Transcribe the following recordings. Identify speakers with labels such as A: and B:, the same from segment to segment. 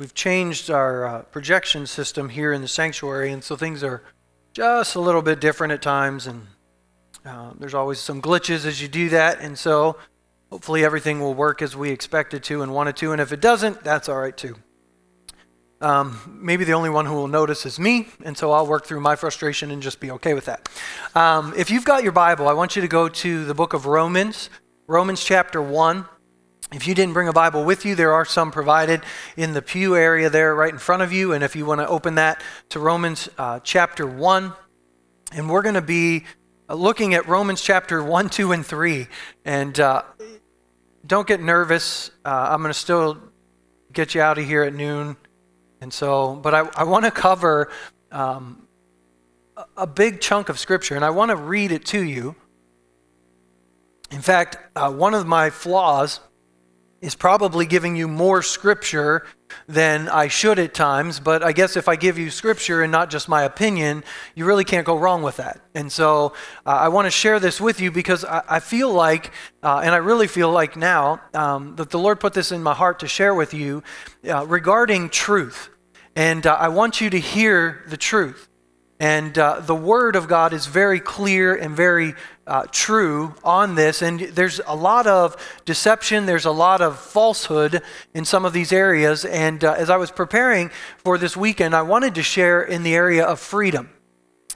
A: we've changed our uh, projection system here in the sanctuary, and so things are just a little bit different at times, and uh, there's always some glitches as you do that, and so hopefully everything will work as we expected to and wanted to, and if it doesn't, that's all right too. Um, maybe the only one who will notice is me, and so I'll work through my frustration and just be okay with that. Um, if you've got your Bible, I want you to go to the book of Romans, Romans chapter 1. If you didn't bring a Bible with you, there are some provided in the pew area there right in front of you. And if you want to open that to Romans uh, chapter 1, and we're going to be looking at Romans chapter 1, 2, and 3. And uh, don't get nervous. Uh, I'm going to still get you out of here at noon and so, but I, I want to cover um, a big chunk of Scripture, and I want to read it to you. In fact, uh, one of my flaws is probably giving you more Scripture than I should at times, but I guess if I give you Scripture and not just my opinion, you really can't go wrong with that. And so uh, I want to share this with you because I, I feel like, uh, and I really feel like now, um, that the Lord put this in my heart to share with you uh, regarding truth. And uh, I want you to hear the truth. And uh, the Word of God is very clear and very uh, true on this. And there's a lot of deception, there's a lot of falsehood in some of these areas. And uh, as I was preparing for this weekend, I wanted to share in the area of freedom.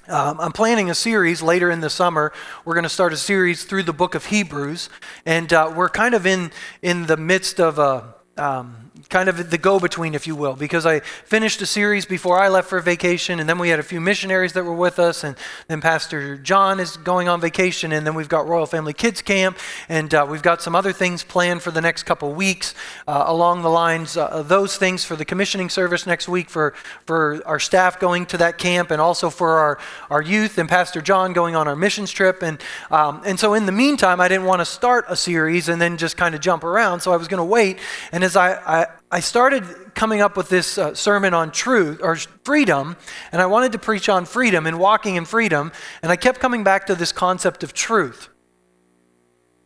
A: Um, I'm planning a series later in the summer. We're going to start a series through the book of Hebrews. And uh, we're kind of in, in the midst of a. Um, kind of the go between, if you will, because I finished a series before I left for vacation, and then we had a few missionaries that were with us, and then Pastor John is going on vacation, and then we've got Royal Family Kids Camp, and uh, we've got some other things planned for the next couple weeks uh, along the lines uh, of those things for the commissioning service next week for, for our staff going to that camp, and also for our, our youth and Pastor John going on our missions trip. And, um, and so in the meantime, I didn't want to start a series and then just kind of jump around, so I was going to wait. And as I, I I started coming up with this uh, sermon on truth or freedom, and I wanted to preach on freedom and walking in freedom, and I kept coming back to this concept of truth.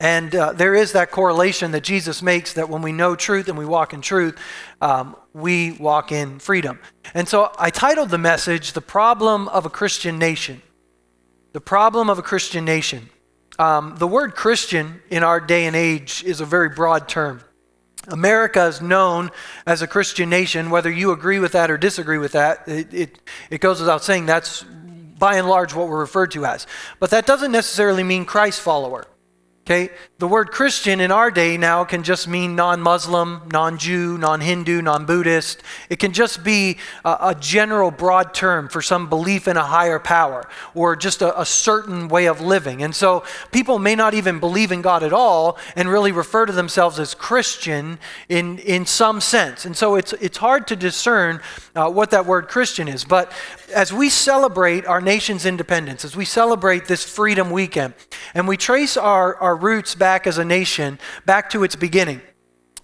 A: And uh, there is that correlation that Jesus makes that when we know truth and we walk in truth, um, we walk in freedom. And so I titled the message, The Problem of a Christian Nation. The Problem of a Christian Nation. Um, the word Christian in our day and age is a very broad term. America is known as a Christian nation, whether you agree with that or disagree with that. It, it, it, goes without saying that's by and large what we're referred to as. But that doesn't necessarily mean Christ follower. Okay? The word Christian in our day now can just mean non Muslim, non Jew, non Hindu, non Buddhist. It can just be a, a, general broad term for some belief in a higher power or just a, a certain way of living. And so people may not even believe in God at all and really refer to themselves as Christian in, in some sense. And so it's, it's hard to discern uh, what that word Christian is. But as we celebrate our nation's independence, as we celebrate this Freedom Weekend, and we trace our, our roots back as a nation, back to its beginning.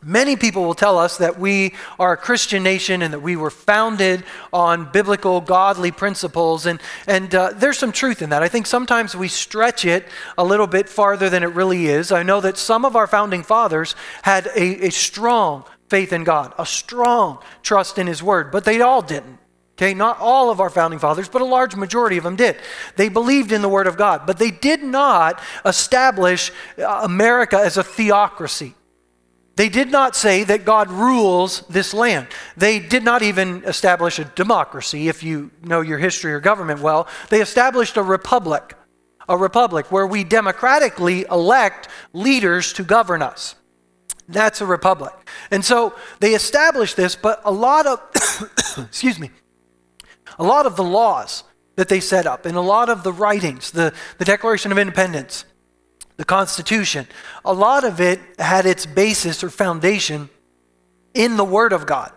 A: Many people will tell us that we are a Christian nation and that we were founded on biblical, godly principles. And, and uh, there's some truth in that. I think sometimes we stretch it a little bit farther than it really is. I know that some of our founding fathers had a, a strong faith in God, a strong trust in His Word, but they all didn't. Okay, not all of our founding fathers, but a large majority of them did. They believed in the Word of God, but they did not establish uh, America as a theocracy. They did not say that God rules this land. They did not even establish a democracy, if you know your history or government well. They established a republic, a republic where we democratically elect leaders to govern us. That's a republic. And so they established this, but a lot of, excuse me, a lot of the laws that they set up and a lot of the writings, the, the Declaration of Independence, the Constitution, a lot of it had its basis or foundation in the Word of God.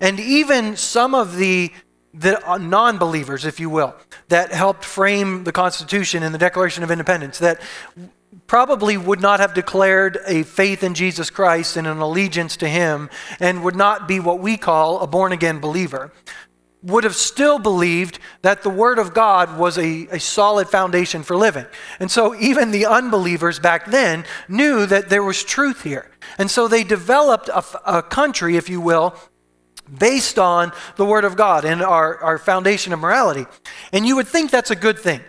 A: And even some of the, the uh, non believers, if you will, that helped frame the Constitution and the Declaration of Independence, that probably would not have declared a faith in Jesus Christ and an allegiance to Him and would not be what we call a born again believer would have still believed that the Word of God was a, a solid foundation for living. And so even the unbelievers back then knew that there was truth here. And so they developed a, a country, if you will, based on the Word of God and our, our foundation of morality. And you would think that's a good thing.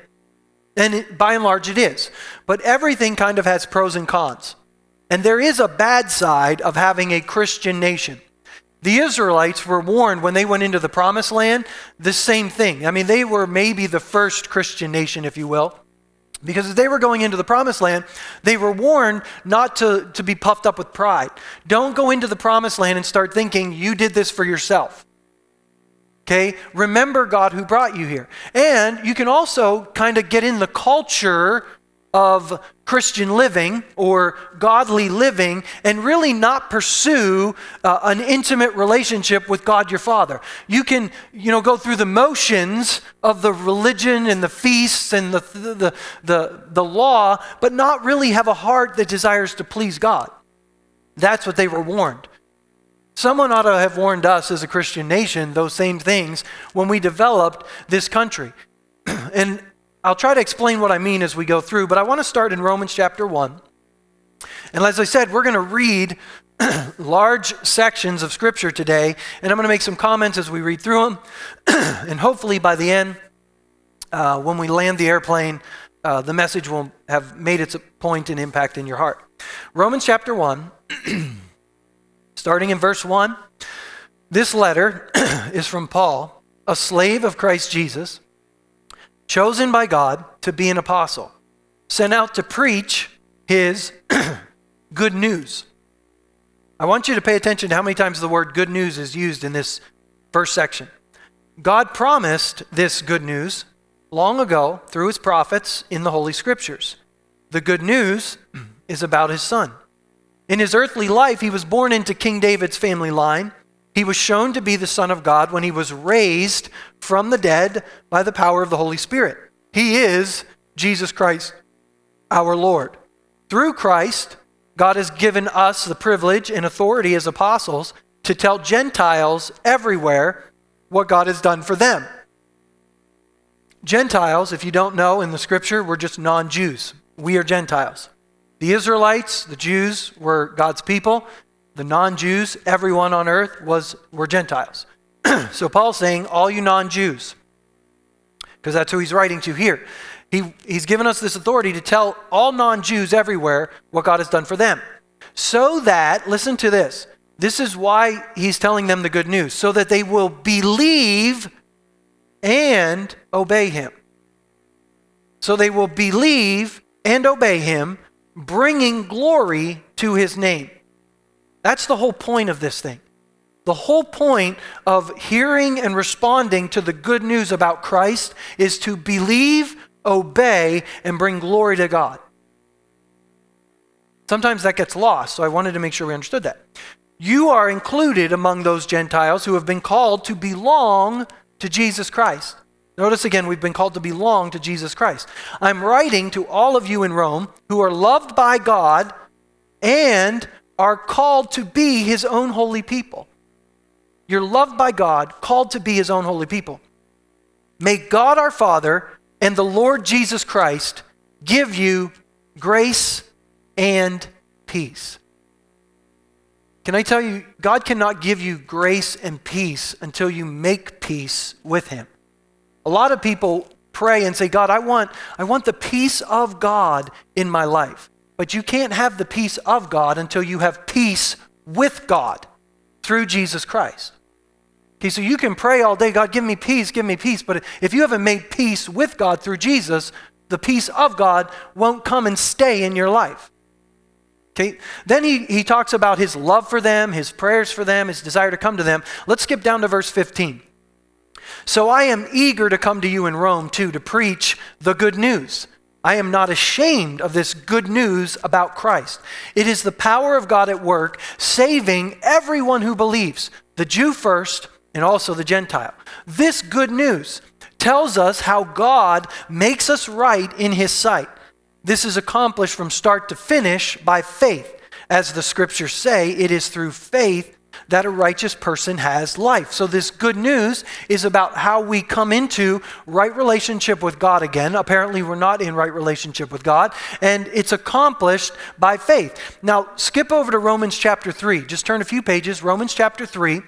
A: And it, by and large, it is. But everything kind of has pros and cons. And there is a bad side of having a Christian nation. The Israelites were warned when they went into the promised land, the same thing. I mean, they were maybe the first Christian nation, if you will. Because as they were going into the promised land, they were warned not to, to be puffed up with pride. Don't go into the promised land and start thinking you did this for yourself. Okay? Remember God who brought you here. And you can also kind of get in the culture of Christian living or godly living and really not pursue uh, an intimate relationship with God your Father. You can, you know, go through the motions of the religion and the feasts and the, the, the, the law, but not really have a heart that desires to please God. That's what they were warned. Someone ought to have warned us as a Christian nation those same things when we developed this country. and I'll try to explain what I mean as we go through, but I want to start in Romans chapter 1. And as I said, we're going to read large sections of Scripture today, and I'm going to make some comments as we read through them. and hopefully by the end, uh, when we land the airplane, uh, the message will have made its point and impact in your heart. Romans chapter 1, starting in verse 1. This letter is from Paul, a slave of Christ Jesus chosen by God to be an apostle, sent out to preach his good news. I want you to pay attention to how many times the word good news is used in this first section. God promised this good news long ago through his prophets in the Holy Scriptures. The good news is about his son. In his earthly life, he was born into King David's family line he was shown to be the Son of God when he was raised from the dead by the power of the Holy Spirit. He is Jesus Christ, our Lord. Through Christ, God has given us the privilege and authority as apostles to tell Gentiles everywhere what God has done for them. Gentiles, if you don't know in the scripture, we're just non Jews. We are Gentiles. The Israelites, the Jews, were God's people the non-Jews, everyone on earth was were Gentiles. so Paul's saying, all you non-Jews, because that's who he's writing to here. He, he's given us this authority to tell all non-Jews everywhere what God has done for them. So that, listen to this, this is why he's telling them the good news, so that they will believe and obey him. So they will believe and obey him, bringing glory to his name. That's the whole point of this thing. The whole point of hearing and responding to the good news about Christ is to believe, obey, and bring glory to God. Sometimes that gets lost, so I wanted to make sure we understood that. You are included among those Gentiles who have been called to belong to Jesus Christ. Notice again, we've been called to belong to Jesus Christ. I'm writing to all of you in Rome who are loved by God and are called to be his own holy people. You're loved by God, called to be his own holy people. May God our Father and the Lord Jesus Christ give you grace and peace. Can I tell you, God cannot give you grace and peace until you make peace with him. A lot of people pray and say, God, I want, I want the peace of God in my life. But you can't have the peace of God until you have peace with God through Jesus Christ. Okay, so you can pray all day, God, give me peace, give me peace. But if you haven't made peace with God through Jesus, the peace of God won't come and stay in your life. Okay, then he, he talks about his love for them, his prayers for them, his desire to come to them. Let's skip down to verse 15. So I am eager to come to you in Rome too, to preach the good news I am not ashamed of this good news about Christ. It is the power of God at work, saving everyone who believes, the Jew first and also the Gentile. This good news tells us how God makes us right in His sight. This is accomplished from start to finish by faith. As the scriptures say, it is through faith that a righteous person has life. So, this good news is about how we come into right relationship with God again. Apparently, we're not in right relationship with God, and it's accomplished by faith. Now, skip over to Romans chapter 3. Just turn a few pages. Romans chapter 3,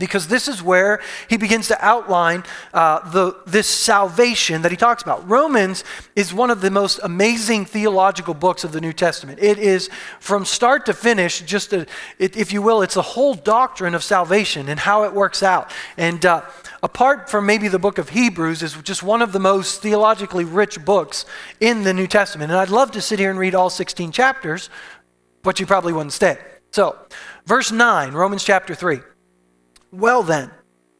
A: because this is where he begins to outline uh, the, this salvation that he talks about. Romans is one of the most amazing theological books of the New Testament. It is from start to finish, just a, it, if you will, it's a whole doctrine of salvation and how it works out. And uh, apart from maybe the book of Hebrews, is just one of the most theologically rich books in the New Testament. And I'd love to sit here and read all 16 chapters, but you probably wouldn't stay. So, verse 9, Romans chapter 3. Well, then,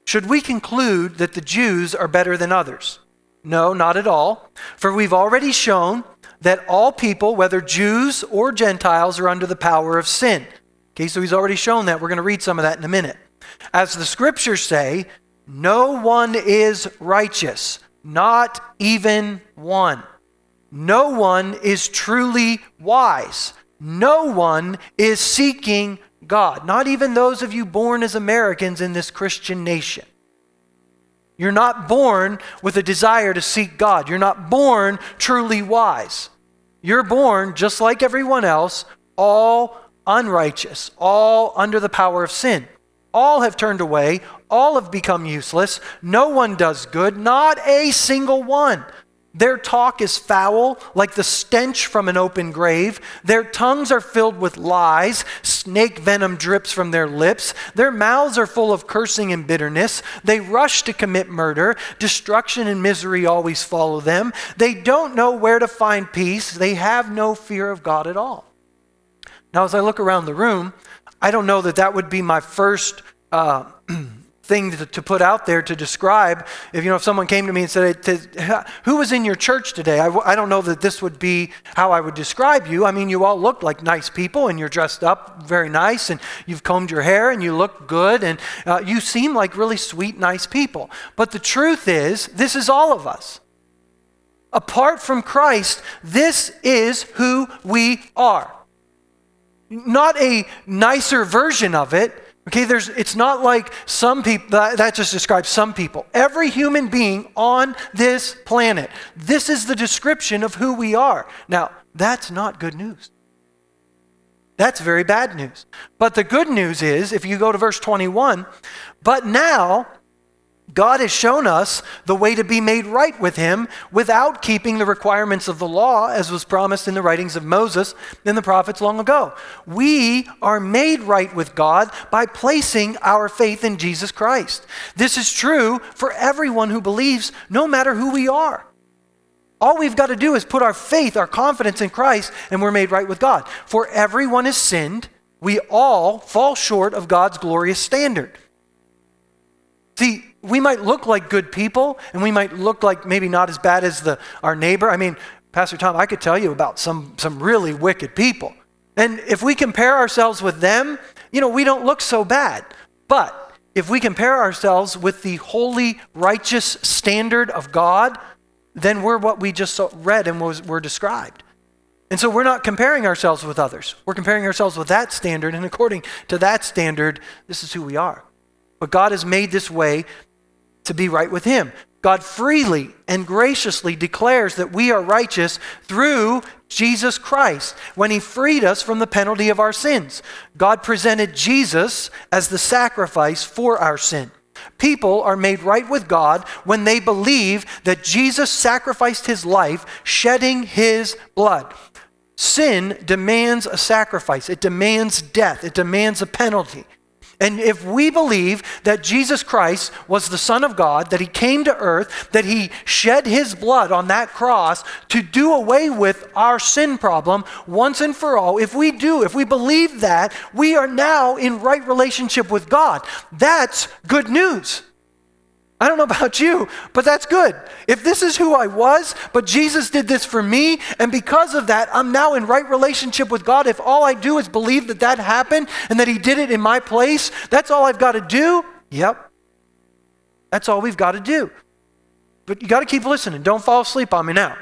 A: should we conclude that the Jews are better than others? No, not at all. For we've already shown that all people, whether Jews or Gentiles, are under the power of sin. Okay, so he's already shown that. We're going to read some of that in a minute. As the scriptures say, no one is righteous, not even one. No one is truly wise. No one is seeking God, not even those of you born as Americans in this Christian nation. You're not born with a desire to seek God. You're not born truly wise. You're born, just like everyone else, all unrighteous, all under the power of sin. All have turned away, all have become useless. No one does good, not a single one. Their talk is foul, like the stench from an open grave. Their tongues are filled with lies. Snake venom drips from their lips. Their mouths are full of cursing and bitterness. They rush to commit murder. Destruction and misery always follow them. They don't know where to find peace. They have no fear of God at all. Now, as I look around the room, I don't know that that would be my first. Uh, thing to, to, put out there to describe. If you know, if someone came to me and said, "Who was in your church today?" I, I don't know that this would be how I would describe you. I mean, you all look like nice people, and you're dressed up very nice, and you've combed your hair, and you look good, and uh, you seem like really sweet, nice people. But the truth is, this is all of us. Apart from Christ, this is who we are. Not a nicer version of it Okay, there's, it's not like some people, that, that just describes some people. Every human being on this planet, this is the description of who we are. Now, that's not good news. That's very bad news. But the good news is, if you go to verse 21, but now God has shown us the way to be made right with Him without keeping the requirements of the law, as was promised in the writings of Moses and the prophets long ago. We are made right with God by placing our faith in Jesus Christ. This is true for everyone who believes, no matter who we are. All we've got to do is put our faith, our confidence in Christ, and we're made right with God. For everyone has sinned. We all fall short of God's glorious standard. See, we might look like good people and we might look like maybe not as bad as the, our neighbor. I mean, Pastor Tom, I could tell you about some, some really wicked people. And if we compare ourselves with them, you know, we don't look so bad. But if we compare ourselves with the holy, righteous standard of God, then we're what we just read and was, were described. And so we're not comparing ourselves with others. We're comparing ourselves with that standard, and according to that standard, this is who we are. But God has made this way to be right with Him. God freely and graciously declares that we are righteous through Jesus Christ when He freed us from the penalty of our sins. God presented Jesus as the sacrifice for our sin. People are made right with God when they believe that Jesus sacrificed His life, shedding His blood. Sin demands a sacrifice, it demands death, it demands a penalty. And if we believe that Jesus Christ was the Son of God, that he came to earth, that he shed his blood on that cross to do away with our sin problem once and for all, if we do, if we believe that, we are now in right relationship with God. That's good news. I don't know about you, but that's good. If this is who I was, but Jesus did this for me, and because of that, I'm now in right relationship with God. If all I do is believe that that happened and that He did it in my place, that's all I've got to do. Yep. That's all we've got to do. But you got to keep listening. Don't fall asleep on me now.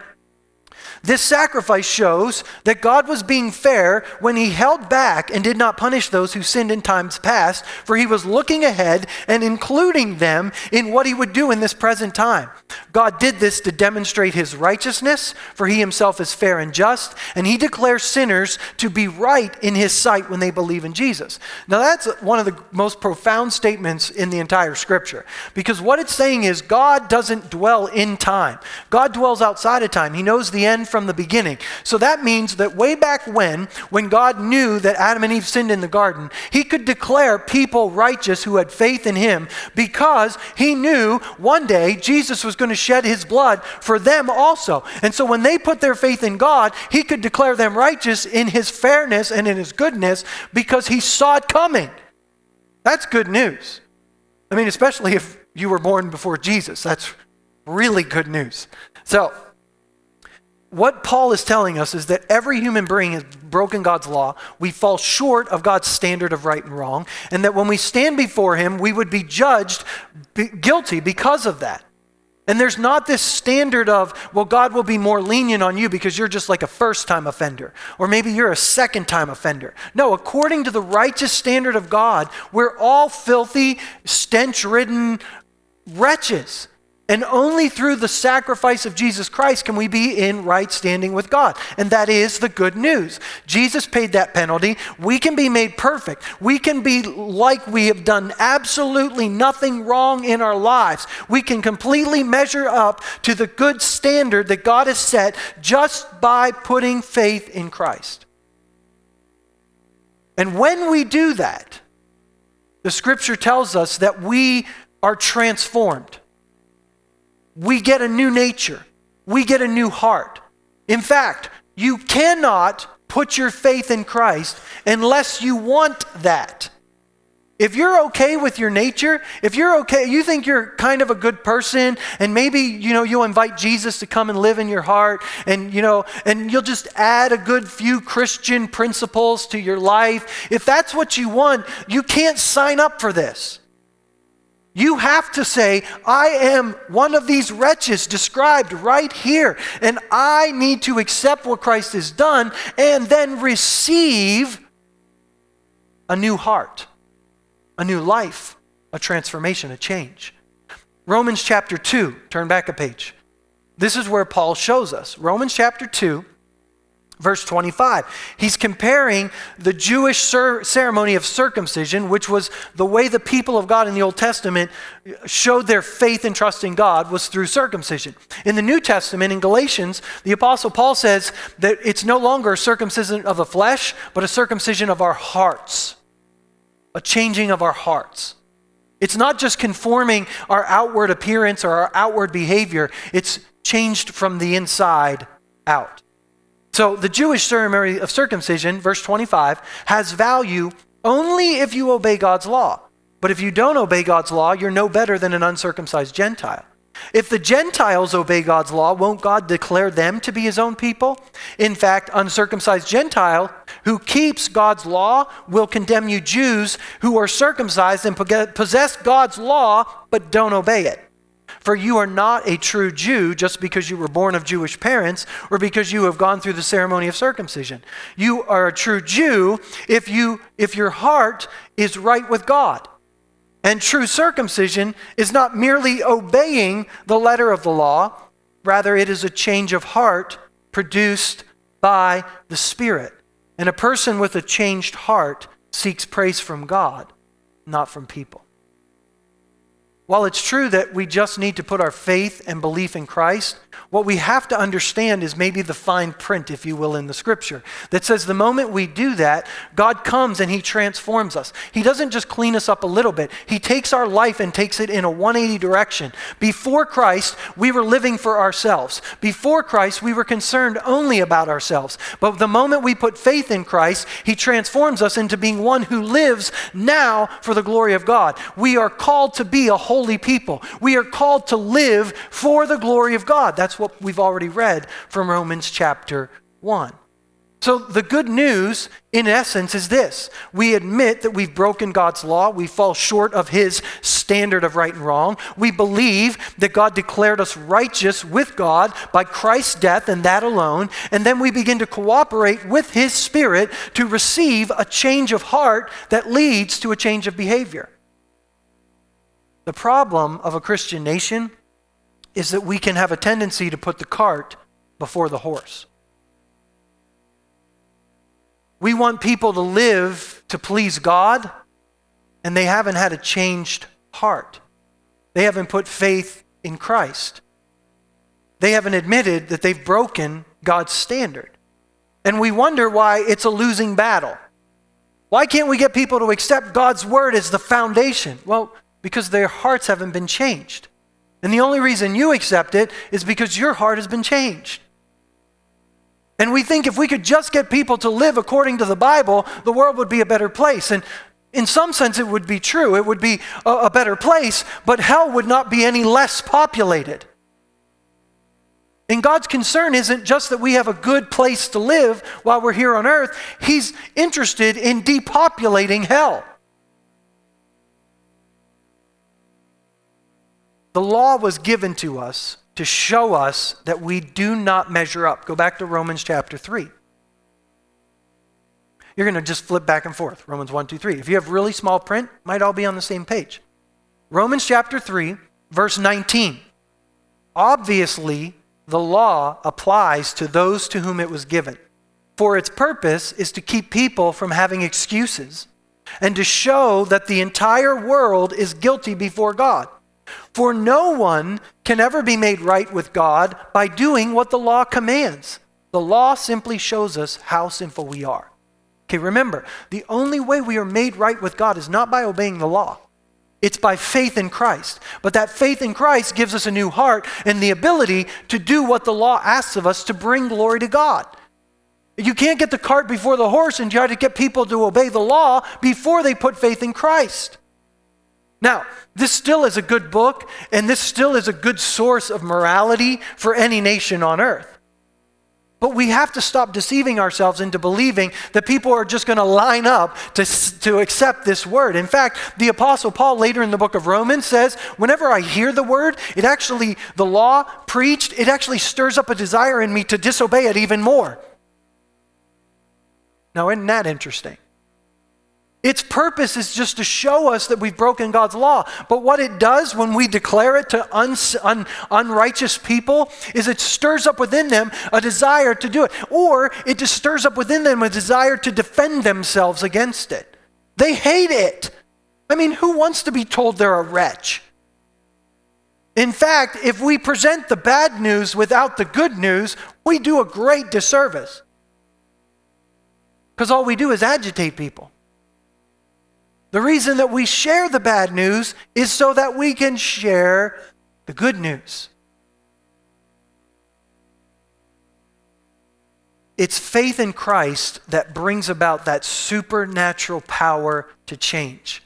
A: This sacrifice shows that God was being fair when he held back and did not punish those who sinned in times past, for he was looking ahead and including them in what he would do in this present time. God did this to demonstrate his righteousness, for he himself is fair and just, and he declares sinners to be right in his sight when they believe in Jesus. Now, that's one of the most profound statements in the entire scripture, because what it's saying is God doesn't dwell in time, God dwells outside of time. He knows the end from the beginning. So that means that way back when, when God knew that Adam and Eve sinned in the garden, he could declare people righteous who had faith in him because he knew one day Jesus was going to shed his blood for them also. And so when they put their faith in God, he could declare them righteous in his fairness and in his goodness because he saw it coming. That's good news. I mean, especially if you were born before Jesus. That's really good news. So, what Paul is telling us is that every human being has broken God's law. We fall short of God's standard of right and wrong, and that when we stand before Him, we would be judged guilty because of that. And there's not this standard of, well, God will be more lenient on you because you're just like a first time offender, or maybe you're a second time offender. No, according to the righteous standard of God, we're all filthy, stench ridden wretches. And only through the sacrifice of Jesus Christ can we be in right standing with God. And that is the good news. Jesus paid that penalty. We can be made perfect. We can be like we have done absolutely nothing wrong in our lives. We can completely measure up to the good standard that God has set just by putting faith in Christ. And when we do that, the scripture tells us that we are transformed we get a new nature, we get a new heart. In fact, you cannot put your faith in Christ unless you want that. If you're okay with your nature, if you're okay, you think you're kind of a good person and maybe, you know, you'll invite Jesus to come and live in your heart and, you know, and you'll just add a good few Christian principles to your life. If that's what you want, you can't sign up for this. You have to say, I am one of these wretches described right here, and I need to accept what Christ has done and then receive a new heart, a new life, a transformation, a change. Romans chapter 2, turn back a page. This is where Paul shows us. Romans chapter 2 Verse 25, he's comparing the Jewish ceremony of circumcision, which was the way the people of God in the Old Testament showed their faith and trust in God, was through circumcision. In the New Testament, in Galatians, the Apostle Paul says that it's no longer a circumcision of the flesh, but a circumcision of our hearts, a changing of our hearts. It's not just conforming our outward appearance or our outward behavior, it's changed from the inside out. So the Jewish ceremony of circumcision, verse 25, has value only if you obey God's law. But if you don't obey God's law, you're no better than an uncircumcised Gentile. If the Gentiles obey God's law, won't God declare them to be his own people? In fact, uncircumcised Gentile who keeps God's law will condemn you Jews who are circumcised and possess God's law but don't obey it. For you are not a true Jew just because you were born of Jewish parents or because you have gone through the ceremony of circumcision. You are a true Jew if, you, if your heart is right with God. And true circumcision is not merely obeying the letter of the law, rather, it is a change of heart produced by the Spirit. And a person with a changed heart seeks praise from God, not from people. While it's true that we just need to put our faith and belief in Christ, what we have to understand is maybe the fine print, if you will, in the scripture that says the moment we do that, God comes and He transforms us. He doesn't just clean us up a little bit, He takes our life and takes it in a 180 direction. Before Christ, we were living for ourselves. Before Christ, we were concerned only about ourselves. But the moment we put faith in Christ, He transforms us into being one who lives now for the glory of God. We are called to be a holy people, we are called to live for the glory of God. That's what we've already read from Romans chapter 1. So, the good news, in essence, is this we admit that we've broken God's law, we fall short of His standard of right and wrong. We believe that God declared us righteous with God by Christ's death and that alone. And then we begin to cooperate with His Spirit to receive a change of heart that leads to a change of behavior. The problem of a Christian nation is that we can have a tendency to put the cart before the horse. We want people to live to please God, and they haven't had a changed heart. They haven't put faith in Christ. They haven't admitted that they've broken God's standard. And we wonder why it's a losing battle. Why can't we get people to accept God's word as the foundation? Well, because their hearts haven't been changed. And the only reason you accept it is because your heart has been changed. And we think if we could just get people to live according to the Bible, the world would be a better place. And in some sense, it would be true. It would be a, a better place, but hell would not be any less populated. And God's concern isn't just that we have a good place to live while we're here on earth, He's interested in depopulating hell. The law was given to us to show us that we do not measure up. Go back to Romans chapter 3. You're going to just flip back and forth. Romans 1, 2, 3. If you have really small print, might all be on the same page. Romans chapter 3, verse 19. Obviously, the law applies to those to whom it was given. For its purpose is to keep people from having excuses and to show that the entire world is guilty before God. For no one can ever be made right with God by doing what the law commands. The law simply shows us how sinful we are. Okay, remember, the only way we are made right with God is not by obeying the law. It's by faith in Christ. But that faith in Christ gives us a new heart and the ability to do what the law asks of us to bring glory to God. You can't get the cart before the horse and try to get people to obey the law before they put faith in Christ. Now, this still is a good book, and this still is a good source of morality for any nation on earth. But we have to stop deceiving ourselves into believing that people are just going to line up to, to accept this word. In fact, the Apostle Paul later in the book of Romans says, whenever I hear the word, it actually, the law preached, it actually stirs up a desire in me to disobey it even more. Now, isn't that interesting? Its purpose is just to show us that we've broken God's law. But what it does when we declare it to un- un- unrighteous people is it stirs up within them a desire to do it. Or it just stirs up within them a desire to defend themselves against it. They hate it. I mean, who wants to be told they're a wretch? In fact, if we present the bad news without the good news, we do a great disservice. Because all we do is agitate people. The reason that we share the bad news is so that we can share the good news. It's faith in Christ that brings about that supernatural power to change.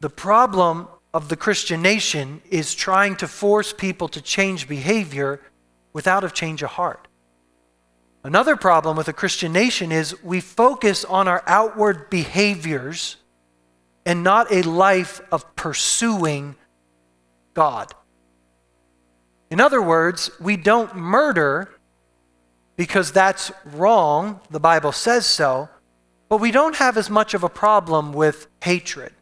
A: The problem of the Christian nation is trying to force people to change behavior without a change of heart. Another problem with a Christian nation is we focus on our outward behaviors and not a life of pursuing God. In other words, we don't murder because that's wrong, the Bible says so, but we don't have as much of a problem with hatred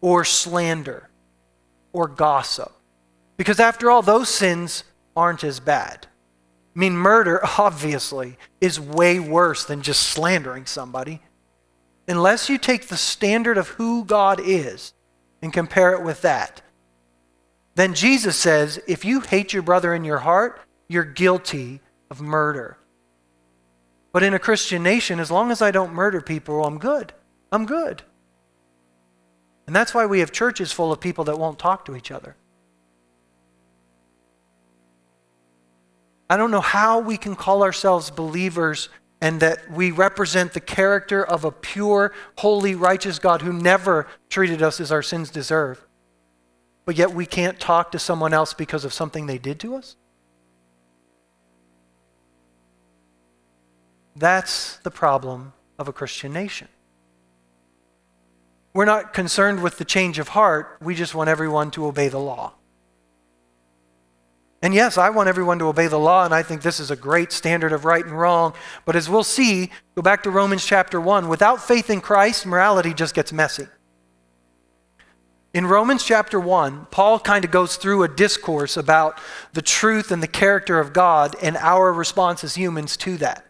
A: or slander or gossip. Because after all, those sins aren't as bad. I mean, murder, obviously, is way worse than just slandering somebody unless you take the standard of who God is and compare it with that, then Jesus says if you hate your brother in your heart, you're guilty of murder. But in a Christian nation, as long as I don't murder people, I'm good. I'm good. And that's why we have churches full of people that won't talk to each other. I don't know how we can call ourselves believers and that we represent the character of a pure, holy, righteous God who never treated us as our sins deserve. But yet we can't talk to someone else because of something they did to us? That's the problem of a Christian nation. We're not concerned with the change of heart, we just want everyone to obey the law. And yes, I want everyone to obey the law, and I think this is a great standard of right and wrong. But as we'll see, go back to Romans chapter 1, without faith in Christ, morality just gets messy. In Romans chapter 1, Paul kind of goes through a discourse about the truth and the character of God and our response as humans to that.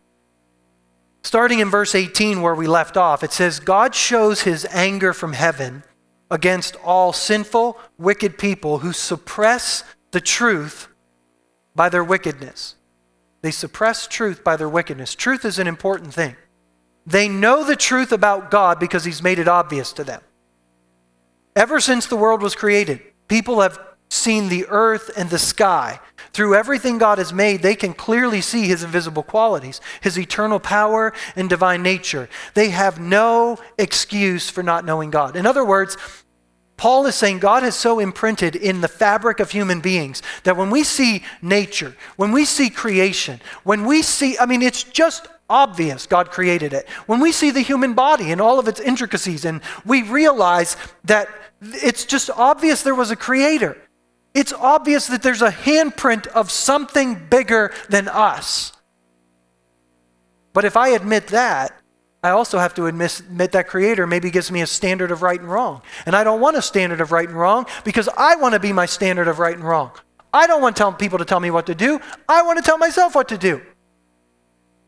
A: Starting in verse 18, where we left off, it says, God shows his anger from heaven against all sinful, wicked people who suppress the truth by their wickedness. They suppress truth by their wickedness. Truth is an important thing. They know the truth about God because He's made it obvious to them. Ever since the world was created, people have seen the earth and the sky. Through everything God has made, they can clearly see His invisible qualities, His eternal power and divine nature. They have no excuse for not knowing God. In other words, Paul is saying God has so imprinted in the fabric of human beings that when we see nature, when we see creation, when we see, I mean, it's just obvious God created it. When we see the human body and all of its intricacies, and we realize that it's just obvious there was a creator, it's obvious that there's a handprint of something bigger than us. But if I admit that, I also have to admit, admit, that Creator maybe gives me a standard of right and wrong. And I don't want a standard of right and wrong because I want to be my standard of right and wrong. I don't want tell, people to tell me what to do. I want to tell myself what to do.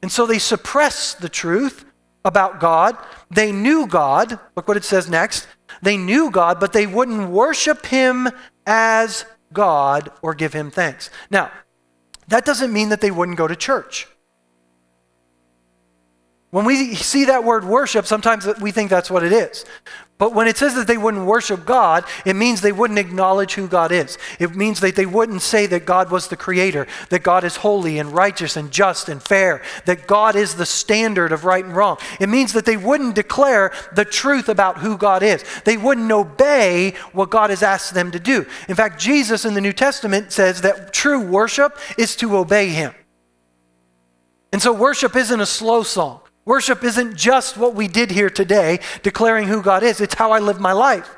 A: And so they suppress the truth about God. They knew God. Look what it says next. They knew God, but they wouldn't worship Him as God or give Him thanks. Now, that doesn't mean that they wouldn't go to church. When we see that word worship, sometimes we think that's what it is. But when it says that they wouldn't worship God, it means they wouldn't acknowledge who God is. It means that they wouldn't say that God was the creator, that God is holy and righteous and just and fair, that God is the standard of right and wrong. It means that they wouldn't declare the truth about who God is. They wouldn't obey what God has asked them to do. In fact, Jesus in the New Testament says that true worship is to obey Him. And so worship isn't a slow song. Worship isn't just what we did here today, declaring who God is, it's how I live my life.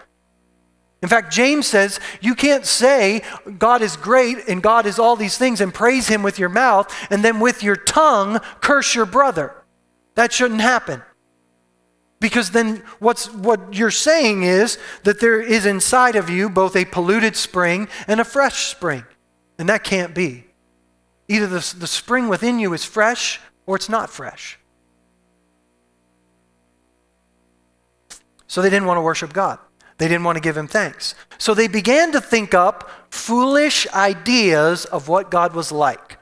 A: In fact, James says you can't say God is great and God is all these things and praise Him with your mouth and then with your tongue curse your brother. That shouldn't happen. Because then what's, what you're saying is that there is inside of you both a polluted spring and a fresh spring. And that can't be. Either the, the spring within you is fresh or it's not fresh. So they didn't want to worship God. They didn't want to give him thanks. So they began to think up foolish ideas of what God was like.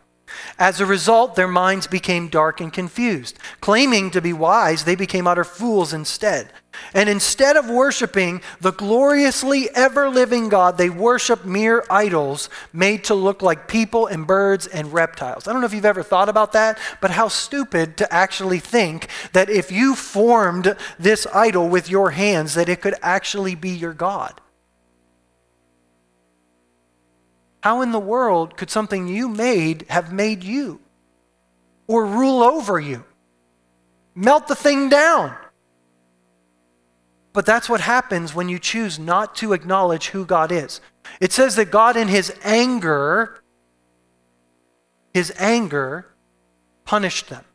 A: As a result, their minds became dark and confused. Claiming to be wise, they became utter fools instead. And instead of worshiping the gloriously ever living God, they worship mere idols made to look like people and birds and reptiles. I don't know if you've ever thought about that, but how stupid to actually think that if you formed this idol with your hands, that it could actually be your God. How in the world could something you made have made you or rule over you? Melt the thing down. But that's what happens when you choose not to acknowledge who God is. It says that God, in his anger, his anger, punished them.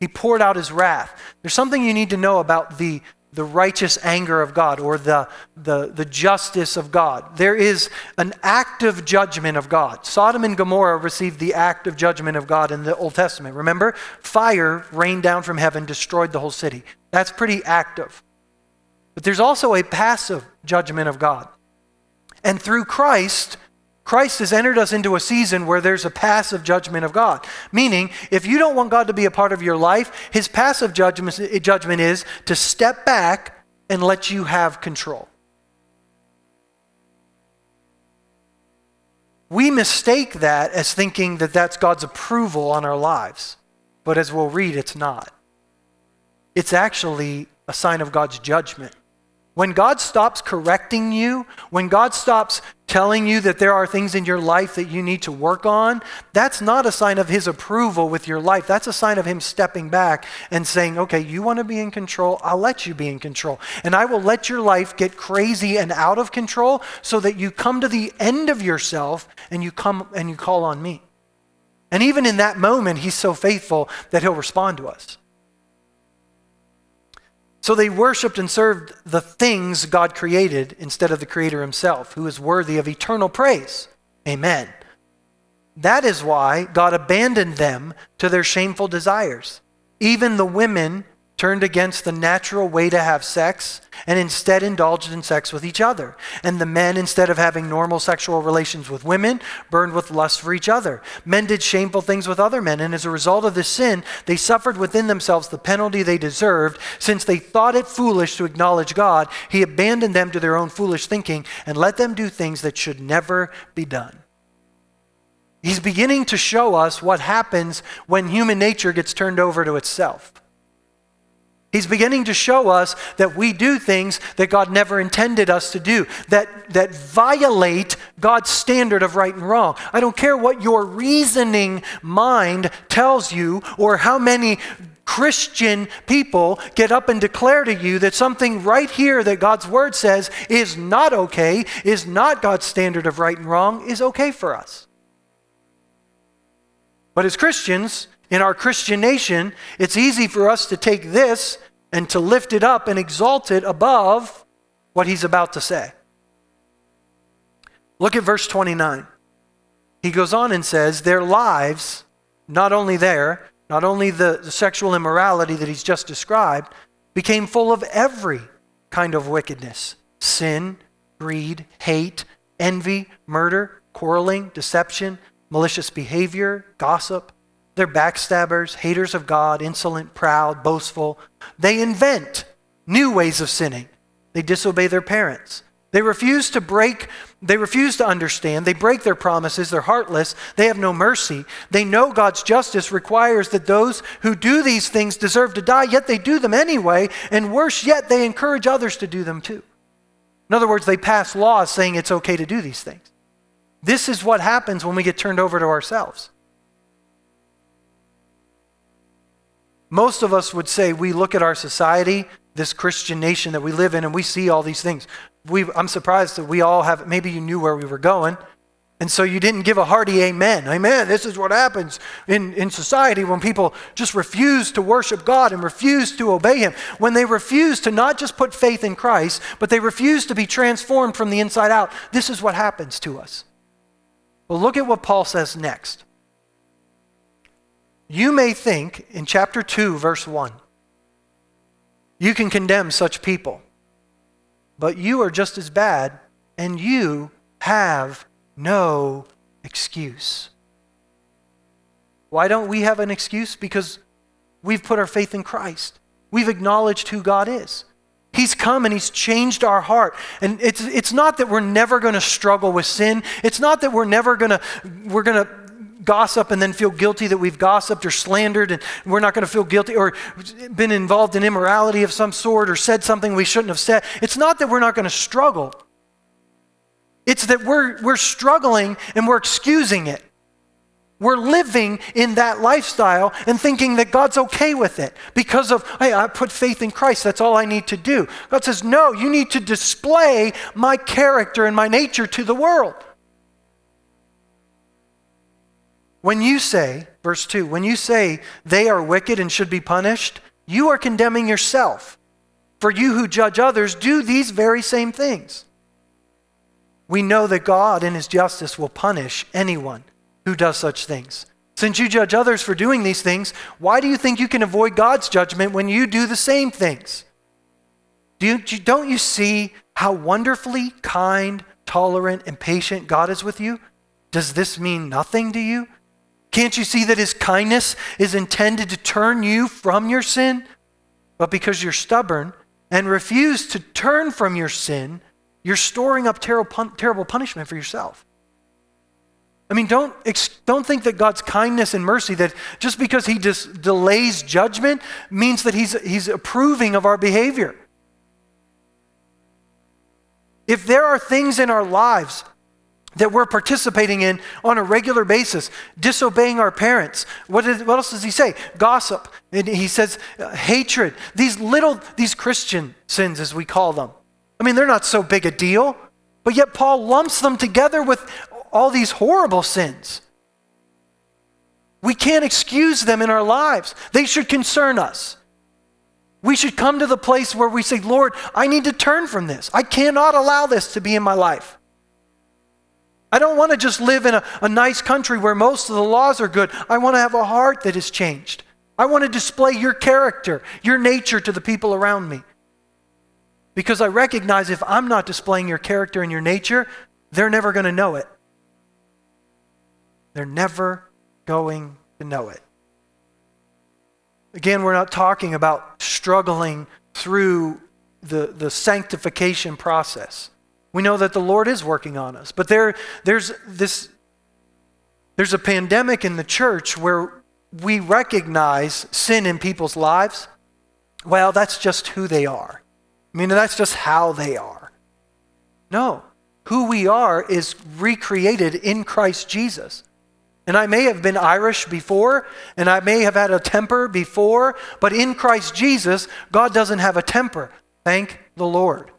A: He poured out his wrath. There's something you need to know about the the righteous anger of God or the, the, the justice of God. There is an active judgment of God. Sodom and Gomorrah received the active judgment of God in the Old Testament. Remember? Fire rained down from heaven, destroyed the whole city. That's pretty active. But there's also a passive judgment of God. And through Christ, Christ has entered us into a season where there's a passive judgment of God. Meaning, if you don't want God to be a part of your life, his passive judgment, judgment is to step back and let you have control. We mistake that as thinking that that's God's approval on our lives. But as we'll read, it's not. It's actually a sign of God's judgment When God stops correcting you, when God stops telling you that there are things in your life that you need to work on, that's not a sign of His approval with your life. That's a sign of Him stepping back and saying, okay, you want to be in control? I'll let you be in control. And I will let your life get crazy and out of control so that you come to the end of yourself and you come and you call on me. And even in that moment, He's so faithful that He'll respond to us. So they worshiped and served the things God created instead of the Creator Himself, who is worthy of eternal praise. Amen. That is why God abandoned them to their shameful desires. Even the women turned against the natural way to have sex and instead indulged in sex with each other. And the men, instead of having normal sexual relations with women, burned with lust for each other. Men did shameful things with other men, and as a result of this sin, they suffered within themselves the penalty they deserved. Since they thought it foolish to acknowledge God, He abandoned them to their own foolish thinking and let them do things that should never be done. He's beginning to show us what happens when human nature gets turned over to itself. He's beginning to show us that we do things that God never intended us to do, that, that violate God's standard of right and wrong. I don't care what your reasoning mind tells you or how many Christian people get up and declare to you that something right here that God's word says is not okay, is not God's standard of right and wrong, is okay for us. But as Christians, in our Christian nation, it's easy for us to take this and to lift it up and exalt it above what he's about to say. Look at verse 29. He goes on and says, Their lives, not only there, not only the, the sexual immorality that he's just described, became full of every kind of wickedness sin, greed, hate, envy, murder, quarreling, deception, malicious behavior, gossip they're backstabbers, haters of God, insolent, proud, boastful. They invent new ways of sinning. They disobey their parents. They refuse to break, they refuse to understand. They break their promises. They're heartless. They have no mercy. They know God's justice requires that those who do these things deserve to die, yet they do them anyway. And worse yet, they encourage others to do them too. In other words, they pass laws saying it's okay to do these things. This is what happens when we get turned over to ourselves. Most of us would say we look at our society, this Christian nation that we live in, and we see all these things. we I'm surprised that we all have, maybe you knew where we were going. And so you didn't give a hearty amen. Amen. This is what happens in, in society when people just refuse to worship God and refuse to obey Him. When they refuse to not just put faith in Christ, but they refuse to be transformed from the inside out. This is what happens to us. Well, look at what Paul says next. You may think in chapter 2, verse 1, you can condemn such people, but you are just as bad, and you have no excuse. Why don't we have an excuse? Because we've put our faith in Christ. We've acknowledged who God is. He's come and He's changed our heart. And it's, it's not that we're never going to struggle with sin. It's not that we're never going to, we're going to gossip and then feel guilty that we've gossiped or slandered and we're not going to feel guilty or been involved in immorality of some sort or said something we shouldn't have said. It's not that we're not going to struggle. It's that we're, we're struggling and we're excusing it. We're living in that lifestyle and thinking that God's okay with it because of, hey, I put faith in Christ. That's all I need to do. God says, no, you need to display my character and my nature to the world. When you say, verse 2, when you say they are wicked and should be punished, you are condemning yourself. For you who judge others do these very same things. We know that God in his justice will punish anyone who does such things. Since you judge others for doing these things, why do you think you can avoid God's judgment when you do the same things? Do you, don't you see how wonderfully kind, tolerant, and patient God is with you? Does this mean nothing to you? Can't you see that his kindness is intended to turn you from your sin? But because you're stubborn and refuse to turn from your sin, you're storing up terrible, punishment for yourself. I mean, don't, don't think that God's kindness and mercy, that just because He just delays judgment, means that He's, he's approving of our behavior. If there are things in our lives that we're participating in on a regular basis, disobeying our parents. What, is, what else does he say? Gossip. And he says uh, hatred. These little, these Christian sins, as we call them. I mean, they're not so big a deal, but yet Paul lumps them together with all these horrible sins. We can't excuse them in our lives. They should concern us. We should come to the place where we say, Lord, I need to turn from this. I cannot allow this to be in my life. I don't want to just live in a, a nice country where most of the laws are good. I want to have a heart that is changed. I want to display your character, your nature to the people around me. Because I recognize if I'm not displaying your character and your nature, they're never going to know it. They're never going to know it. Again, we're not talking about struggling through the, the sanctification process. We know that the Lord is working on us. But there, there's this there's a pandemic in the church where we recognize sin in people's lives. Well, that's just who they are. I mean, that's just how they are. No. Who we are is recreated in Christ Jesus. And I may have been Irish before, and I may have had a temper before, but in Christ Jesus, God doesn't have a temper. Thank the Lord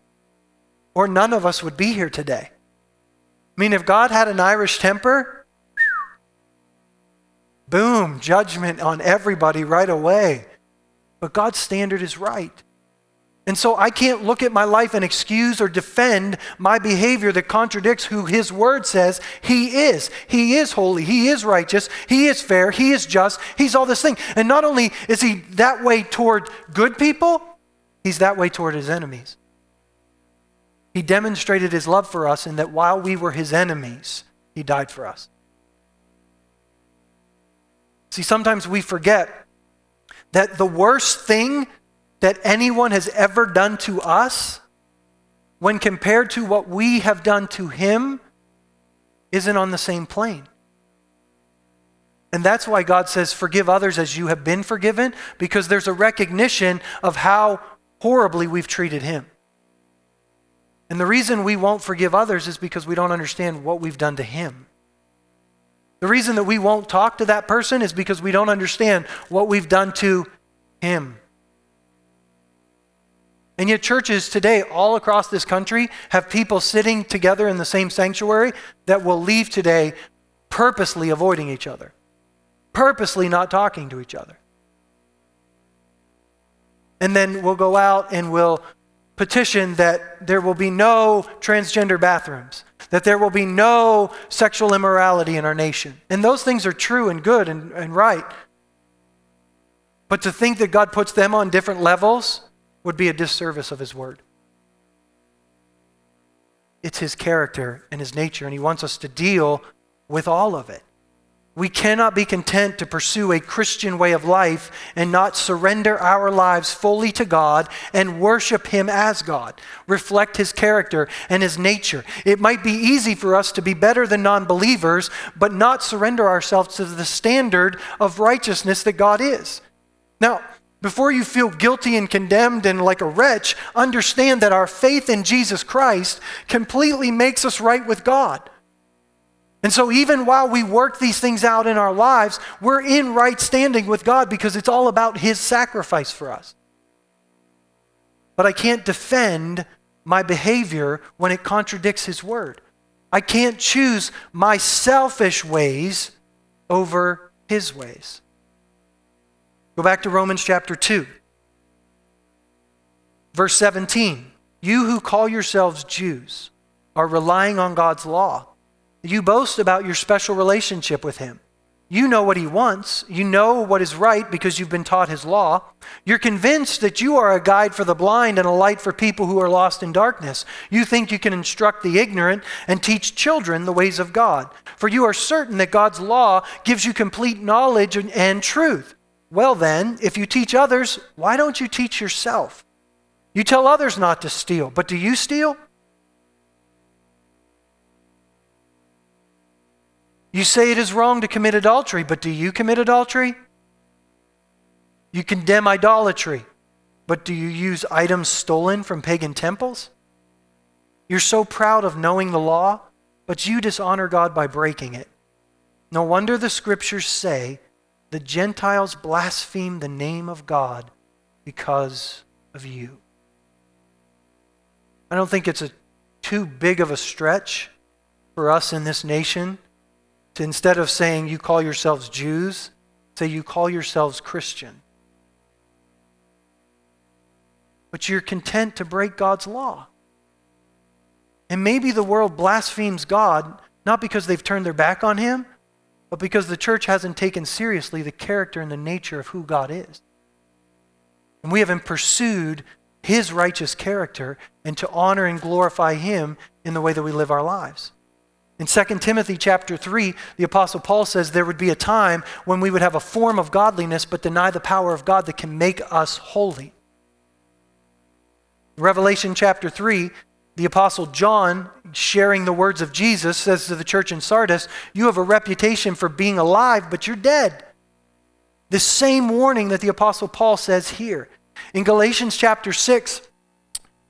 A: or none of us would be here today. I mean, if God had an Irish temper, boom, judgment on everybody right away. But God's standard is right. And so I can't look at my life and excuse or defend my behavior that contradicts who His Word says He is. He is holy. He is righteous. He is fair. He is just. He's all this thing. And not only is He that way toward good people, He's that way toward His enemies. He demonstrated his love for us in that while we were his enemies, he died for us. See, sometimes we forget that the worst thing that anyone has ever done to us, when compared to what we have done to him, isn't on the same plane. And that's why God says, Forgive others as you have been forgiven, because there's a recognition of how horribly we've treated him. And the reason we won't forgive others is because we don't understand what we've done to him. The reason that we won't talk to that person is because we don't understand what we've done to him. And yet, churches today, all across this country, have people sitting together in the same sanctuary that will leave today purposely avoiding each other, purposely not talking to each other. And then we'll go out and we'll petition that there will be no transgender bathrooms, that there will be no sexual immorality in our nation. And those things are true and good and, and right. But to think that God puts them on different levels would be a disservice of His Word. It's His character and His nature, and He wants us to deal with all of it. We cannot be content to pursue a Christian way of life and not surrender our lives fully to God and worship Him as God, reflect His character and His nature. It might be easy for us to be better than non believers, but not surrender ourselves to the standard of righteousness that God is. Now, before you feel guilty and condemned and like a wretch, understand that our faith in Jesus Christ completely makes us right with God. And so, even while we work these things out in our lives, we're in right standing with God because it's all about His sacrifice for us. But I can't defend my behavior when it contradicts His word. I can't choose my selfish ways over His ways. Go back to Romans chapter 2, verse 17. You who call yourselves Jews are relying on God's law you boast about your special relationship with Him. You know what He wants. You know what is right because you've been taught His law. You're convinced that you are a guide for the blind and a light for people who are lost in darkness. You think you can instruct the ignorant and teach children the ways of God. For you are certain that God's law gives you complete knowledge and truth. Well, then, if you teach others, why don't you teach yourself? You tell others not to steal, but do you steal? You say it is wrong to commit adultery, but do you commit adultery? You condemn idolatry, but do you use items stolen from pagan temples? You're so proud of knowing the law, but you dishonor God by breaking it. No wonder the scriptures say the Gentiles blaspheme the name of God because of you. I don't think it's a too big of a stretch for us in this nation to instead of saying you call yourselves Jews, say you call yourselves Christian. But you're content to break God's law. And maybe the world blasphemes God not because they've turned their back on Him, but because the church hasn't taken seriously the character and the nature of who God is. And we haven't pursued his righteous character and to honor and glorify him in the way that we live our lives. In 2 Timothy chapter 3, the apostle Paul says there would be a time when we would have a form of godliness but deny the power of God that can make us holy. Revelation chapter 3, the apostle John sharing the words of Jesus says to the church in Sardis, "You have a reputation for being alive, but you're dead." The same warning that the apostle Paul says here. In Galatians chapter 6,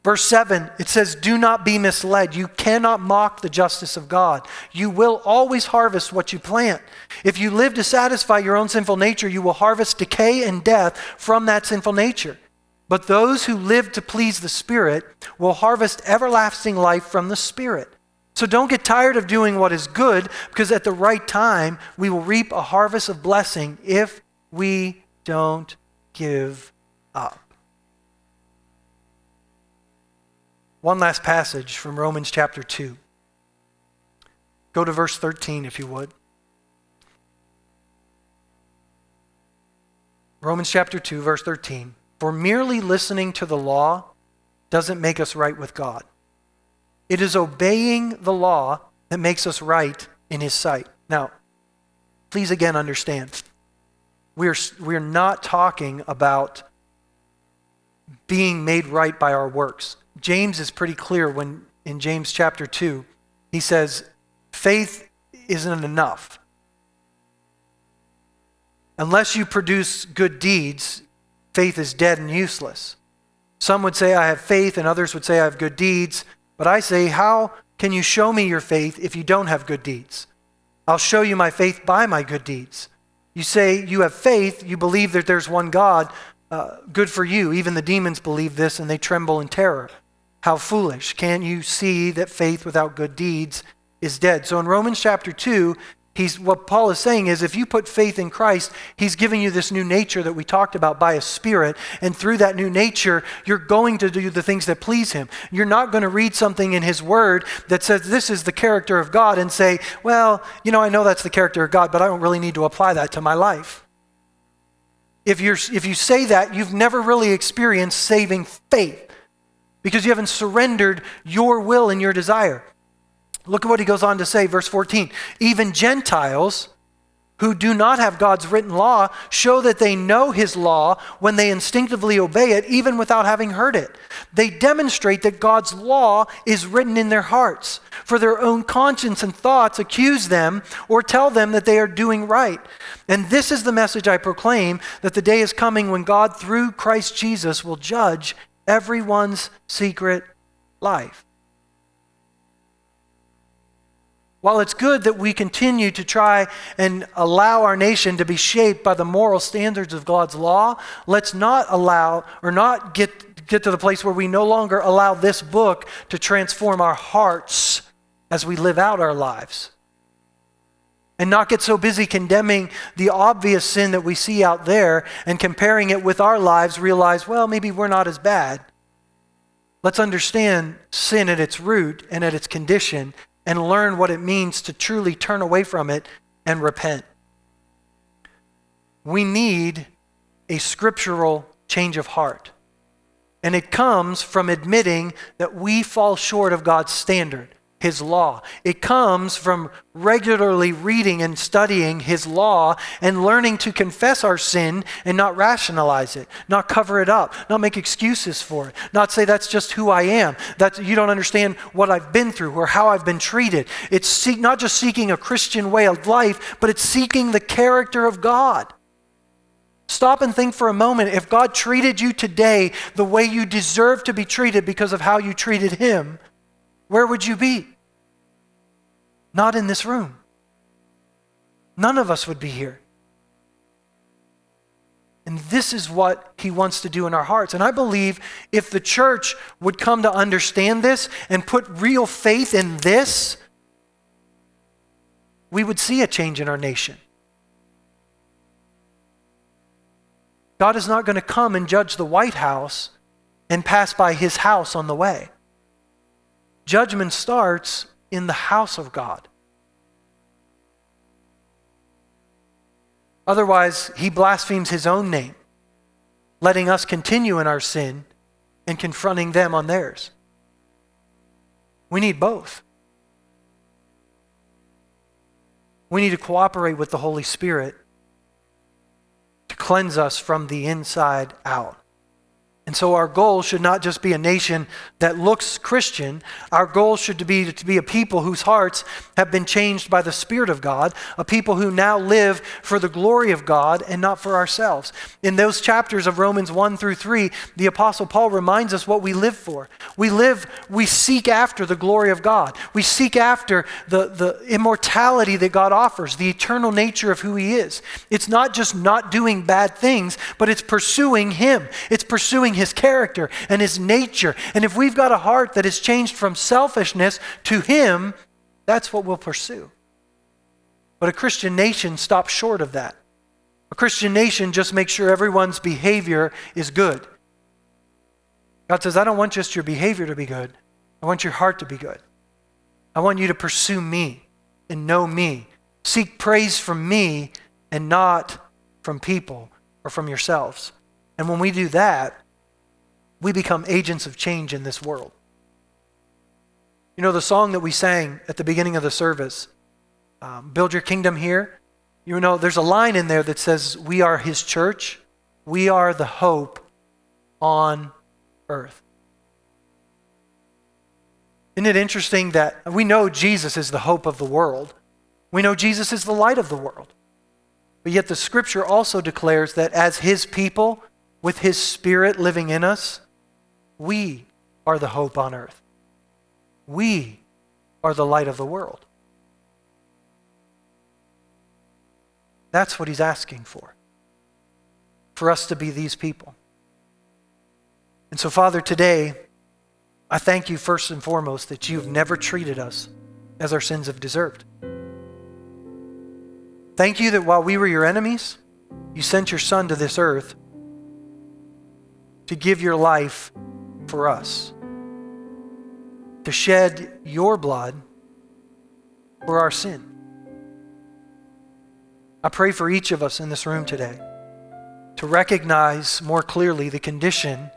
A: verse 7, it says, Do not be misled. You cannot mock the justice of God. You will always harvest what you plant. If you live to satisfy your own sinful nature, you will harvest decay and death from that sinful nature. But those who live to please the Spirit will harvest everlasting life from the Spirit. So don't get tired of doing what is good, because at the right time, we will reap a harvest of blessing if we don't give up. One last passage from Romans chapter 2. Go to verse 13 if you would. Romans chapter 2, verse 13. For merely listening to the law doesn't make us right with God. It is obeying the law that makes us right in His sight. Now, please again understand, we're, we're not talking about being made right by our works. James is pretty clear when in James chapter 2, he says, faith isn't enough. Unless you produce good deeds, faith is dead and useless. Some would say, I have faith, and others would say, I have good deeds. But I say, How can you show me your faith if you don't have good deeds? I'll show you my faith by my good deeds. You say you have faith, you believe that there's one God, uh, good for you. Even the demons believe this and they tremble in terror. How foolish. Can't you see that faith without good deeds is dead? So in Romans chapter 2, he's, what Paul is saying is if you put faith in Christ, he's giving you this new nature that we talked about by a spirit. And through that new nature, you're going to do the things that please him. You're not going to read something in his word that says this is the character of God and say, well, you know, I know that's the character of God, but I don't really need to apply that to my life. If, you're, if you say that, you've never really experienced saving faith because you haven't surrendered your will and your desire. Look at what he goes on to say, verse 14. Even Gentiles who do not have God's written law show that they know his law when they instinctively obey it, even without having heard it. They demonstrate that God's law is written in their hearts, for their own conscience and thoughts accuse them or tell them that they are doing right. And this is the message I proclaim that the day is coming when God, through Christ Jesus, will judge everyone's secret life. While it's good that we continue to try and allow our nation to be shaped by the moral standards of God's law, let's not allow or not get, get to the place where we no longer allow this book to transform our hearts as we live out our lives. And not get so busy condemning the obvious sin that we see out there and comparing it with our lives, realize, well, maybe we're not as bad. Let's understand sin at its root and at its condition and learn what it means to truly turn away from it and repent. We need a scriptural change of heart. And it comes from admitting that we fall short of God's standard his law. It comes from regularly reading and studying his law and learning to confess our sin and not rationalize it, not cover it up, not make excuses for it, not say that's just who I am, that you don't understand what I've been through or how I've been treated. It's seek, not just seeking a Christian way of life, but it's seeking the character of God. Stop and think for a moment if God treated you today the way you deserve to be treated because of how you treated him where would you be? Not in this room. None of us would be here. And this is what he wants to do in our hearts. And I believe if the church would come to understand this and put real faith in this, we would see a change in our nation. God is not going to come and judge the White House and pass by his house on the way. Judgment starts in the house of God. Otherwise, he blasphemes his own name, letting us continue in our sin and confronting them on theirs. We need both. We need to cooperate with the Holy Spirit to cleanse us from the inside out. And so our goal should not just be a nation that looks Christian. Our goal should be to be a people whose hearts have been changed by the Spirit of God, a people who now live for the glory of God and not for ourselves. In those chapters of Romans 1 through 3, the Apostle Paul reminds us what we live for. We live, we seek after the glory of God. We seek after the, the immortality that God offers, the eternal nature of who He is. It's not just not doing bad things, but it's pursuing Him. It's pursuing his character and his nature. And if we've got a heart that is changed from selfishness to him, that's what we'll pursue. But a Christian nation stops short of that. A Christian nation just makes sure everyone's behavior is good. God says, I don't want just your behavior to be good, I want your heart to be good. I want you to pursue me and know me. Seek praise from me and not from people or from yourselves. And when we do that, we become agents of change in this world. You know, the song that we sang at the beginning of the service, um, Build Your Kingdom Here, you know, there's a line in there that says, We are His church, we are the hope on earth. Isn't it interesting that we know Jesus is the hope of the world? We know Jesus is the light of the world. But yet the scripture also declares that as His people, with His Spirit living in us, we are the hope on earth. We are the light of the world. That's what he's asking for. For us to be these people. And so, Father, today, I thank you first and foremost that you've never treated us as our sins have deserved. Thank you that while we were your enemies, you sent your Son to this earth to give your life for us, to shed your blood for our sin. I pray for each of us in this room today to recognize more clearly the condition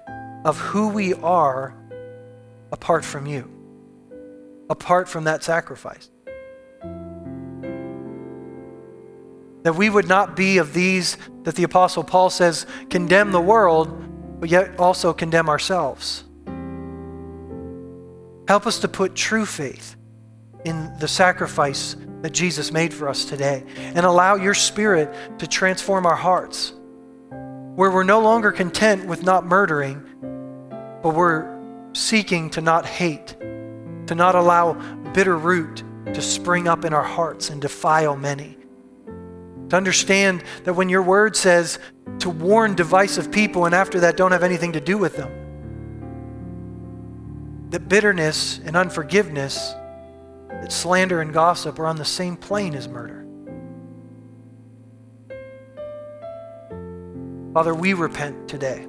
A: of who we are apart from you, apart from that sacrifice. That we would not be of these that the Apostle Paul says condemn the world, but yet also condemn ourselves. Help us to put true faith in the sacrifice that Jesus made for us today and allow your Spirit to transform our hearts where we're no longer content with not murdering, but we're seeking to not hate, to not allow bitter root to spring up in our hearts and defile many. To understand that when your word says to warn divisive people and after that don't have anything to do with them, that bitterness and unforgiveness, that slander and gossip are on the same plane as murder. Father, we repent today.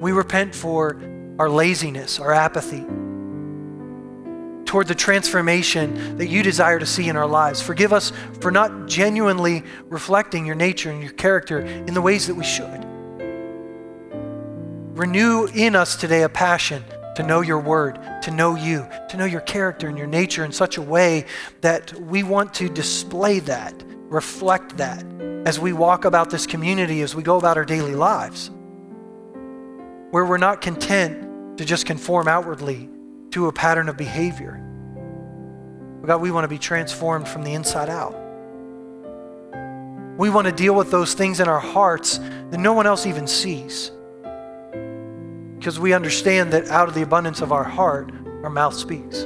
A: We repent for our laziness, our apathy toward the transformation that you desire to see in our lives. Forgive us for not genuinely reflecting your nature and your character in the ways that we should. Renew in us today a passion to know your word, to know you, to know your character and your nature in such a way that we want to display that, reflect that as we walk about this community, as we go about our daily lives. Where we're not content to just conform outwardly to a pattern of behavior. But God, we want to be transformed from the inside out. We want to deal with those things in our hearts that no one else even sees. because we understand that out of the abundance of our heart, our mouth speaks.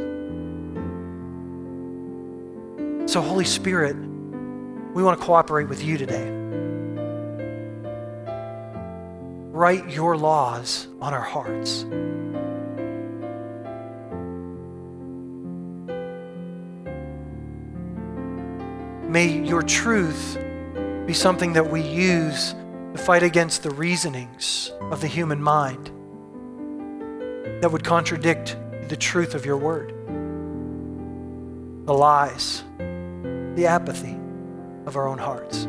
A: So, Holy Spirit, we want to cooperate with you today. Write your laws on our hearts. May your truth be something that we use to fight against the reasonings of the human mind that would contradict the truth of your word, the lies, the apathy of our own hearts.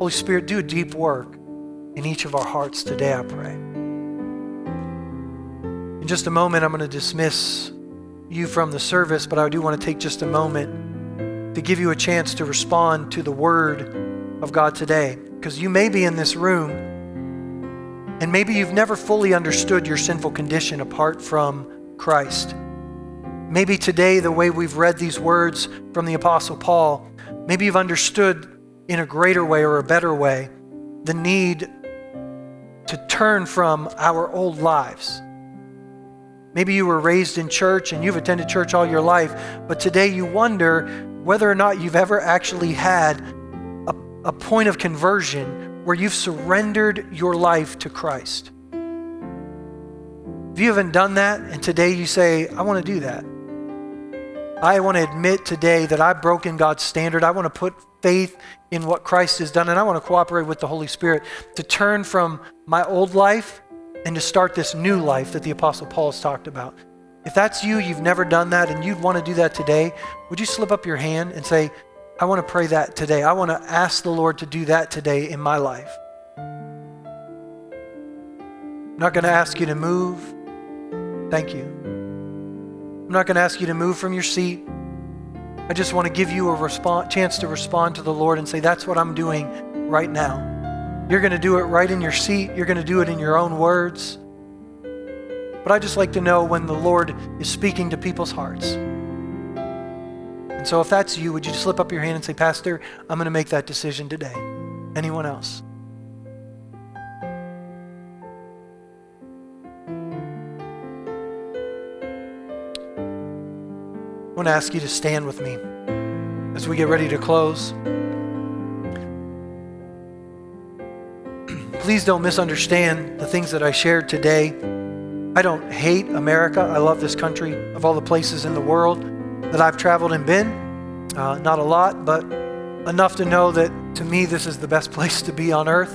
A: Holy Spirit, do a deep work in each of our hearts today, I pray. In just a moment, I'm going to dismiss you from the service, but I do want to take just a moment to give you a chance to respond to the word of God today. Because you may be in this room and maybe you've never fully understood your sinful condition apart from Christ. Maybe today, the way we've read these words from the Apostle Paul, maybe you've understood in a greater way or a better way the need to turn from our old lives. Maybe you were raised in church and you've attended church all your life, but today you wonder whether or not you've ever actually had a, a point of conversion where you've surrendered your life to Christ. If you haven't done that and today you say, I want to do that, I want to admit today that I've broken God's standard. I want to put faith in what Christ has done, and I want to cooperate with the Holy Spirit to turn from my old life and to start this new life that the Apostle Paul has talked about. If that's you, you've never done that, and you'd want to do that today, would you slip up your hand and say, I want to pray that today. I want to ask the Lord to do that today in my life. I'm not going to ask you to move. Thank you. I'm not going to ask you to move from your seat. I just want to give you a chance to respond to the Lord and say, That's what I'm doing right now. You're going to do it right in your seat. You're going to do it in your own words. But I just like to know when the Lord is speaking to people's hearts. And so if that's you, would you just slip up your hand and say, Pastor, I'm going to make that decision today? Anyone else? I want to ask you to stand with me as we get ready to close. Please don't misunderstand the things that I shared today. I don't hate America. I love this country. Of all the places in the world, that I've traveled and been. Uh, not a lot, but enough to know that to me this is the best place to be on earth.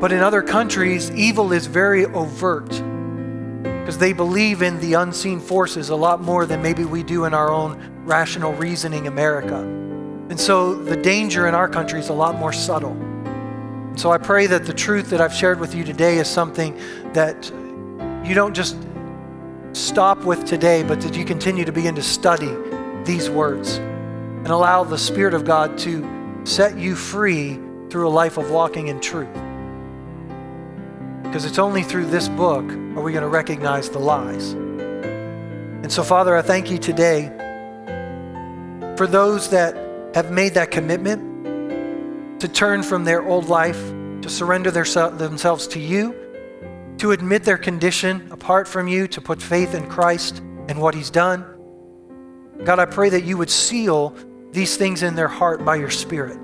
A: But in other countries, evil is very overt because they believe in the unseen forces a lot more than maybe we do in our own rational reasoning America. And so the danger in our country is a lot more subtle. So I pray that the truth that I've shared with you today is something that you don't just stop with today, but that you continue to begin to study these words and allow the Spirit of God to set you free through a life of walking in truth. Because it's only through this book are we going to recognize the lies. And so, Father, I thank you today for those that have made that commitment to turn from their old life, to surrender their, themselves to you to admit their condition apart from you, to put faith in Christ and what He's done. God, I pray that you would seal these things in their heart by your Spirit.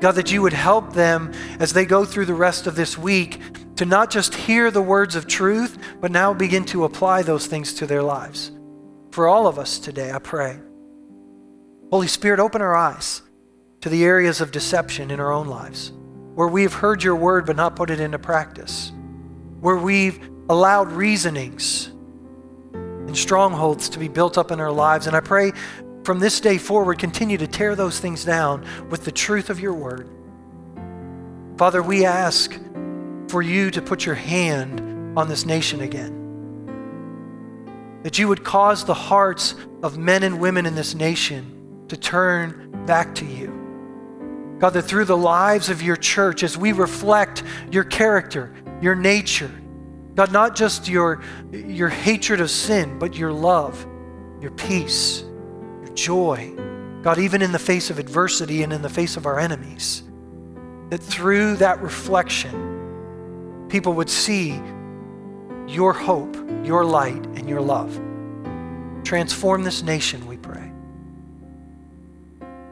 A: God, that you would help them as they go through the rest of this week to not just hear the words of truth, but now begin to apply those things to their lives. For all of us today, I pray. Holy Spirit, open our eyes to the areas of deception in our own lives where we've heard your word but not put it into practice, where we've allowed reasonings and strongholds to be built up in our lives. And I pray from this day forward, continue to tear those things down with the truth of your word. Father, we ask for you to put your hand on this nation again. That you would cause the hearts of men and women in this nation to turn back to you. God, that through the lives of your church, as we reflect your character, your nature, God, not just your, your hatred of sin, but your love, your peace, your joy, God, even in the face of adversity and in the face of our enemies. that through that reflection, people would see your hope, your light, and your love. Transform this nation, we pray.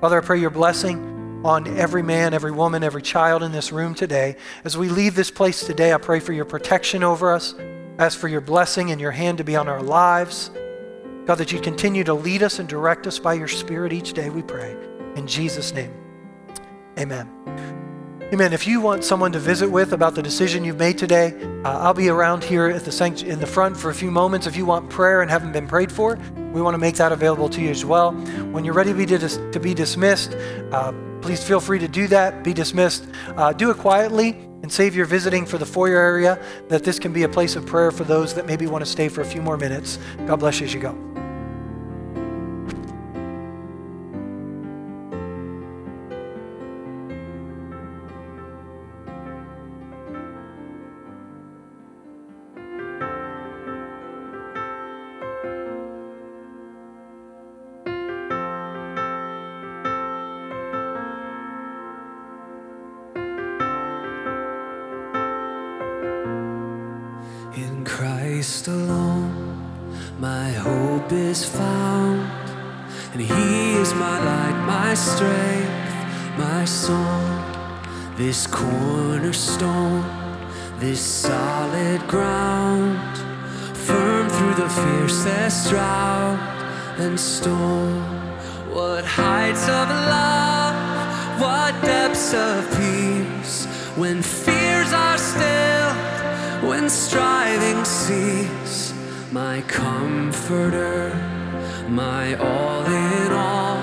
A: Father, I pray your blessing on every man, every woman, every child in this room today. As we leave this place today, I pray for your protection over us. Ask for your blessing and your hand to be on our lives. God, that you continue to lead us and direct us by your Spirit each day, we pray. In Jesus' name, amen. Amen. If you want someone to visit with about the decision you've made today, uh, I'll be around here at the sanct- in the front for a few moments. If you want prayer and haven't been prayed for, we want to make that available to you as well. When you're ready to be, dis- to be dismissed, uh, please feel free to do that. Be dismissed. Uh, do it quietly and save your visiting for the foyer area. That this can be a place of prayer for those that maybe want to stay for a few more minutes. God bless you as you go.
B: This solid ground, firm through the fiercest drought and storm. What heights of love, what depths of peace, when fears are still when striving cease, my comforter, my all in all.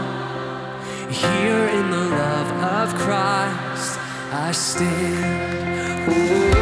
B: Here in the love of Christ, I stand. Ooh.